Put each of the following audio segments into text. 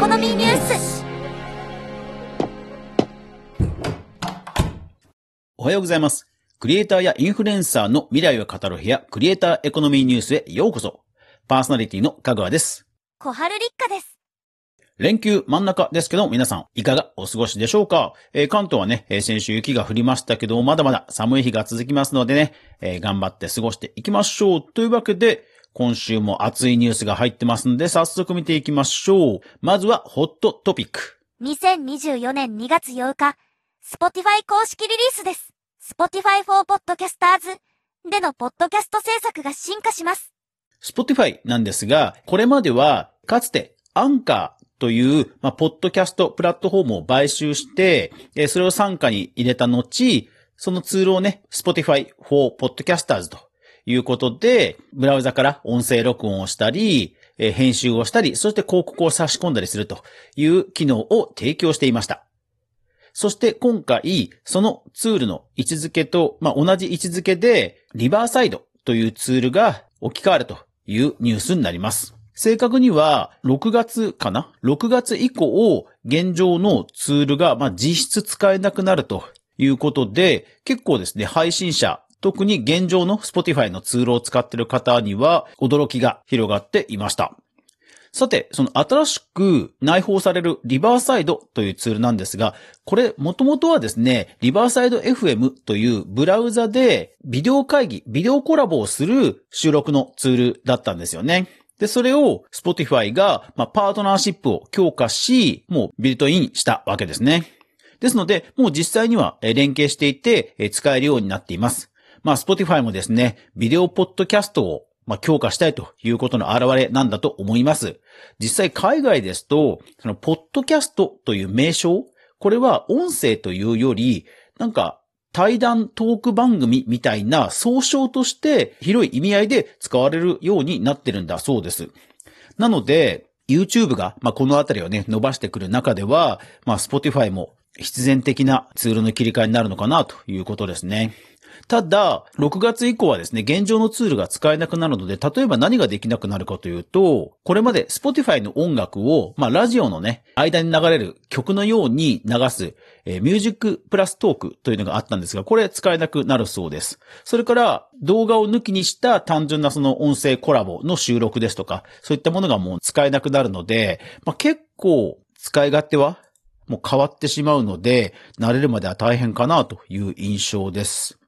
コノミーニュースおはようございます。クリエイターやインフルエンサーの未来を語る部屋、クリエイターエコノミーニュースへようこそ。パーソナリティの香川です。小春立花です。連休真ん中ですけど、皆さんいかがお過ごしでしょうか、えー関東はね、えー先週雪が降りましたけど、まだまだ寒い日が続きますのでね、えー頑張って過ごしていきましょう。というわけで、今週も熱いニュースが入ってますので、早速見ていきましょう。まずは、ホットトピック。2024年2月8日、Spotify 公式リリースです。Spotify for Podcasters でのポッドキャスト制作が進化します。Spotify なんですが、これまでは、かつて、アンカーという、まあ、ポッドキャストプラットフォームを買収して、えーそれを傘下に入れた後、そのツールをね、Spotify for Podcasters ということで、ブラウザから音声録音をしたり、編集をしたり、そして広告を差し込んだりするという機能を提供していました。そして今回、そのツールの位置づけと、まあ、同じ位置づけで、リバーサイドというツールが置き換わるというニュースになります。正確には、6月かな ?6 月以降、現状のツールが、まあ、実質使えなくなるということで、結構ですね、配信者、特に現状の Spotify のツールを使っている方には、驚きが広がっていました。さて、その新しく内包されるリバーサイドというツールなんですが、これ、もともとはですね、リバーサイド FM というブラウザでビデオ会議、ビデオコラボをする収録のツールだったんですよね。で、それを Spotify が、ま、パートナーシップを強化し、もうビルトインしたわけですね。ですので、もう実際には連携していて、使えるようになっています。まあ、Spotify もですね、ビデオポッドキャストをまあ、強化したいということの表れなんだと思います。実際海外ですと、その、ポッドキャストという名称、これは音声というより、なんか、対談トーク番組みたいな総称として広い意味合いで使われるようになってるんだそうです。なので、YouTube が、まあ、このあたりをね、伸ばしてくる中では、まあ、Spotify も必然的なツールの切り替えになるのかなということですね。ただ、6月以降はですね、現状のツールが使えなくなるので、例えば何ができなくなるかというと、これまで Spotify の音楽を、まあ、ラジオのね、間に流れる曲のように流す、えーミュージックプラストークというのがあったんですが、これ使えなくなるそうです。それから、動画を抜きにした単純なその音声コラボの収録ですとか、そういったものがもう使えなくなるので、まあ、結構使い勝手はもう変わってしまうので、慣れるまでは大変かなという印象です。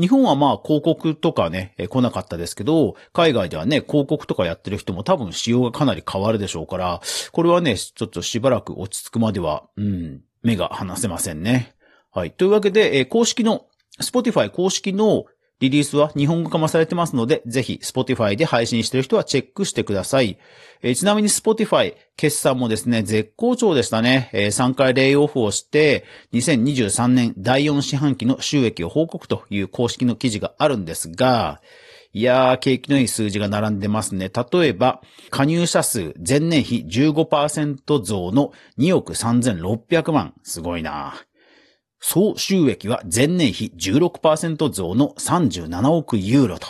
日本はまあ広告とかね、来なかったですけど、海外ではね、広告とかやってる人も多分仕様がかなり変わるでしょうから、これはね、ちょっとしばらく落ち着くまでは、うん、目が離せませんね。はい。というわけで、え公式の、Spotify 公式のリリースは日本語化もされてますので、ぜひ Spotify で配信してる人はチェックしてください。えーちなみに Spotify 決算もですね、絶好調でしたね。えー3回レイオフをして、2023年第4四半期の収益を報告という公式の記事があるんですが、いやー、景気のいい数字が並んでますね。例えば、加入者数前年比15%増の2億3600万。すごいなー総収益は前年比16%増の37億ユーロと。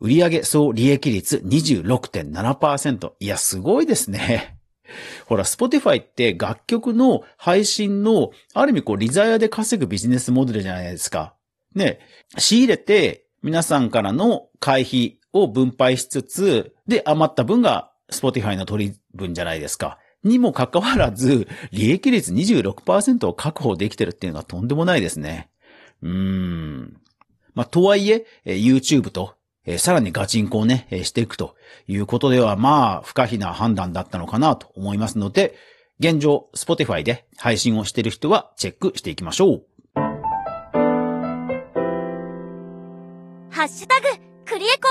売上総利益率26.7%。いや、すごいですね。ほら、Spotify って楽曲の配信の、ある意味こう、リザヤで稼ぐビジネスモデルじゃないですか。ね、仕入れて、皆さんからの会費を分配しつつ、で、余った分が Spotify の取り分じゃないですか。にもかかわらず、利益率26%を確保できてるっていうのはとんでもないですね。うーん。まあ、とはいえ、えー YouTube と、えーさらにガチンコをね、えーしていくということでは、まあ、不可避な判断だったのかなと思いますので、現状、Spotify で配信をしている人はチェックしていきましょう。ハッシュタグ、クリエコ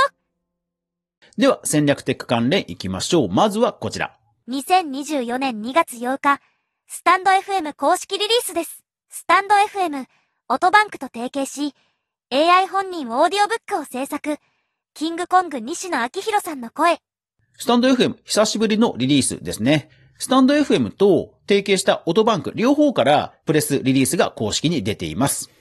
では、戦略テック関連いきましょう。まずはこちら。2024年2月8日、スタンド FM 公式リリースです。スタンド FM、オトバンクと提携し、AI 本人オーディオブックを制作、キングコング西野昭弘さんの声。スタンド FM 久しぶりのリリースですね。スタンド FM と提携したオトバンク両方からプレスリリースが公式に出ています。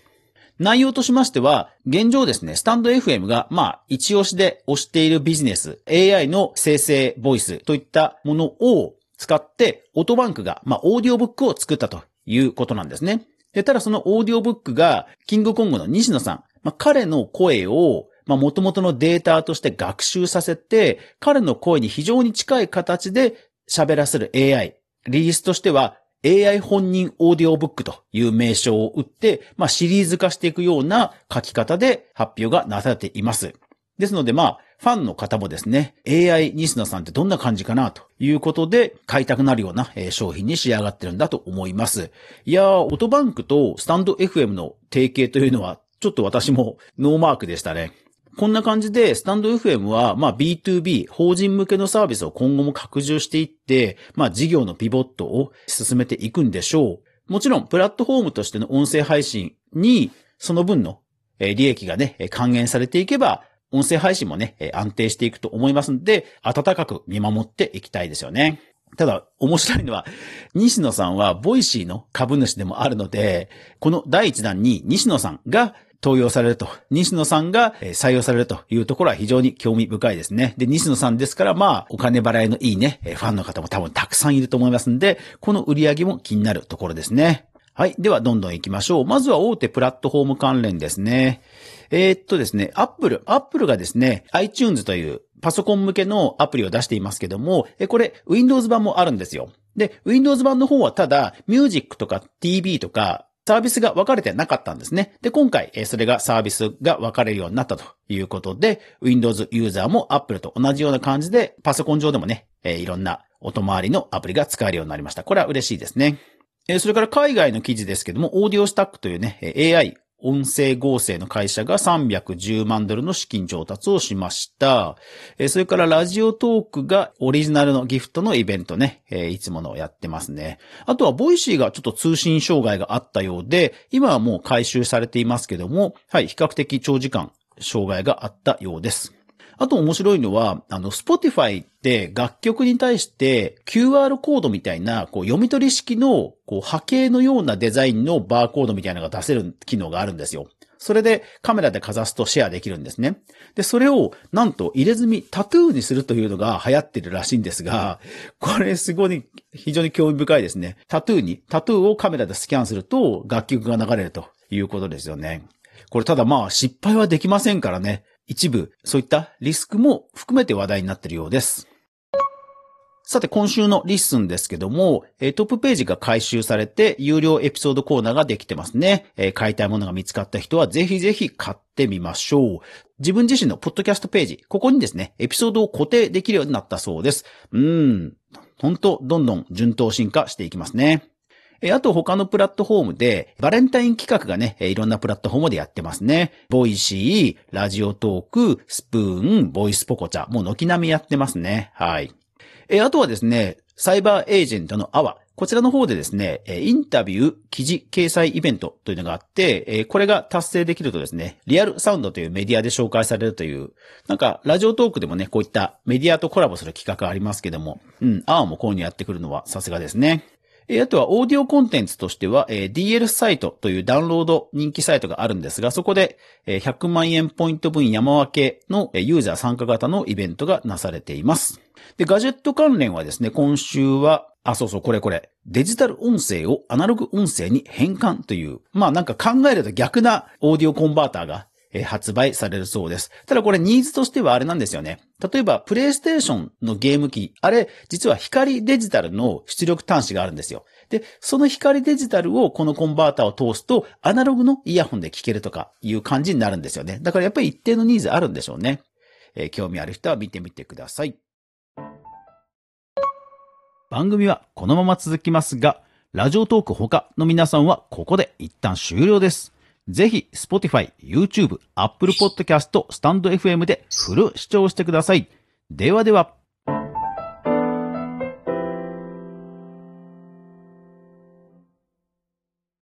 内容としましては、現状ですね、 stand.fm が、まあ、一押しで推しているビジネス、AI の生成ボイスといったものを使って、オトバンクが、まあ、オーディオブックを作ったということなんですね。で、ただそのオーディオブックが、キングコングの西野さん、まあ、彼の声を、まあ、元々のデータとして学習させて、彼の声に非常に近い形で喋らせる AI。リリースとしては、AI 本人オーディオブックという名称を打って、まあ、シリーズ化していくような書き方で発表がなされています。ですので、まあ、ファンの方もですね、AI 西野さんってどんな感じかなということで、買いたくなるような商品に仕上がってるんだと思います。いやー、オトバンクとスタンド FM の提携というのは、ちょっと私もノーマークでしたね。こんな感じで、スタンド FM は、まあ B2B、法人向けのサービスを今後も拡充していって、まあ事業のピボットを進めていくんでしょう。もちろん、プラットフォームとしての音声配信に、その分の利益がね、還元されていけば、音声配信もね、安定していくと思いますんで、温かく見守っていきたいですよね。ただ、面白いのは、西野さんは Voicy の株主でもあるので、この第一弾に西野さんが登用されると、西野さんが採用されるというところは非常に興味深いですね。で、西野さんですから、まあ、お金払いのいいね、ファンの方も多分たくさんいると思いますんで、この売り上げも気になるところですね。はい。では、どんどん行きましょう。まずは大手プラットフォーム関連ですね。えー、っとですね、Apple。Apple がですね、iTunes というパソコン向けのアプリを出していますけども、これ Windows 版もあるんですよ。で、Windows 版の方はただ、Music とか TV とか、サービスが分かれてなかったんですね。で、今回、それがサービスが分かれるようになったということで、Windows ユーザーも Apple と同じような感じで、パソコン上でもね、いろんな音回りのアプリが使えるようになりました。これは嬉しいですね。それから海外の記事ですけども、オーディオスタックというね、AI 音声合成の会社が310万ドルの資金調達をしました。えそれから Radiotalk がオリジナルのギフトのイベントね、えいつものをやってますね。あとは Voicy がちょっと通信障害があったようで、今はもう解消されていますけども、はい、比較的長時間障害があったようです。あと面白いのは、あの、Spotify って楽曲に対して QR コードみたいな、こう、読み取り式の、こう、波形のようなデザインのバーコードみたいなのが出せる機能があるんですよ。それでカメラでかざすとシェアできるんですね。で、それをなんと入れ墨、タトゥーにするというのが流行ってるらしいんですが、これすごい非常に興味深いですね。タトゥーに、タトゥーをカメラでスキャンすると楽曲が流れるということですよね。これただまあ失敗はできませんからね。一部、そういったリスクも含めて話題になっているようです。さて、今週のリッスンですけども、トップページが改修されて、有料エピソードコーナーができてますね。買いたいものが見つかった人は、ぜひぜひ買ってみましょう。自分自身のポッドキャストページ、ここにですね、エピソードを固定できるようになったそうです。うーん、本当どんどん順当進化していきますね。えあと他のプラットフォームで、バレンタイン企画がね、いろんなプラットフォームでやってますね。ボイシー、ラジオトーク、スプーン、ボイスポコチャ、もう軒並みやってますね。はい。えあとはですね、サイバーエージェントの AWA。こちらの方でですね、インタビュー、記事、掲載イベントというのがあって、これが達成できるとですね、リアルサウンドというメディアで紹介されるという、なんか、ラジオトークでもね、こういったメディアとコラボする企画ありますけども、うん、アワもこういうにやってくるのはさすがですね。えあとはオーディオコンテンツとしては、DL サイトというダウンロード人気サイトがあるんですが、そこで100万円ポイント分山分けのユーザー参加型のイベントがなされています。で、ガジェット関連はですね、今週は、あ、そうそう、これこれ。デジタル音声をアナログ音声に変換という、まあなんか考えると逆なオーディオコンバーターがえ発売されるそうです。ただこれニーズとしてはあれなんですよね。例えば、プレイステーションのゲーム機、あれ、実は光デジタルの出力端子があるんですよ。で、その光デジタルをこのコンバーターを通すと、アナログのイヤホンで聞けるとかいう感じになるんですよね。だからやっぱり一定のニーズあるんでしょうね。えー、興味ある人は見てみてください。番組はこのまま続きますが、ラジオトーク他の皆さんはここで一旦終了です。ぜひ、Spotify、YouTube、Apple Podcast、StandFM でフル視聴してください。ではでは。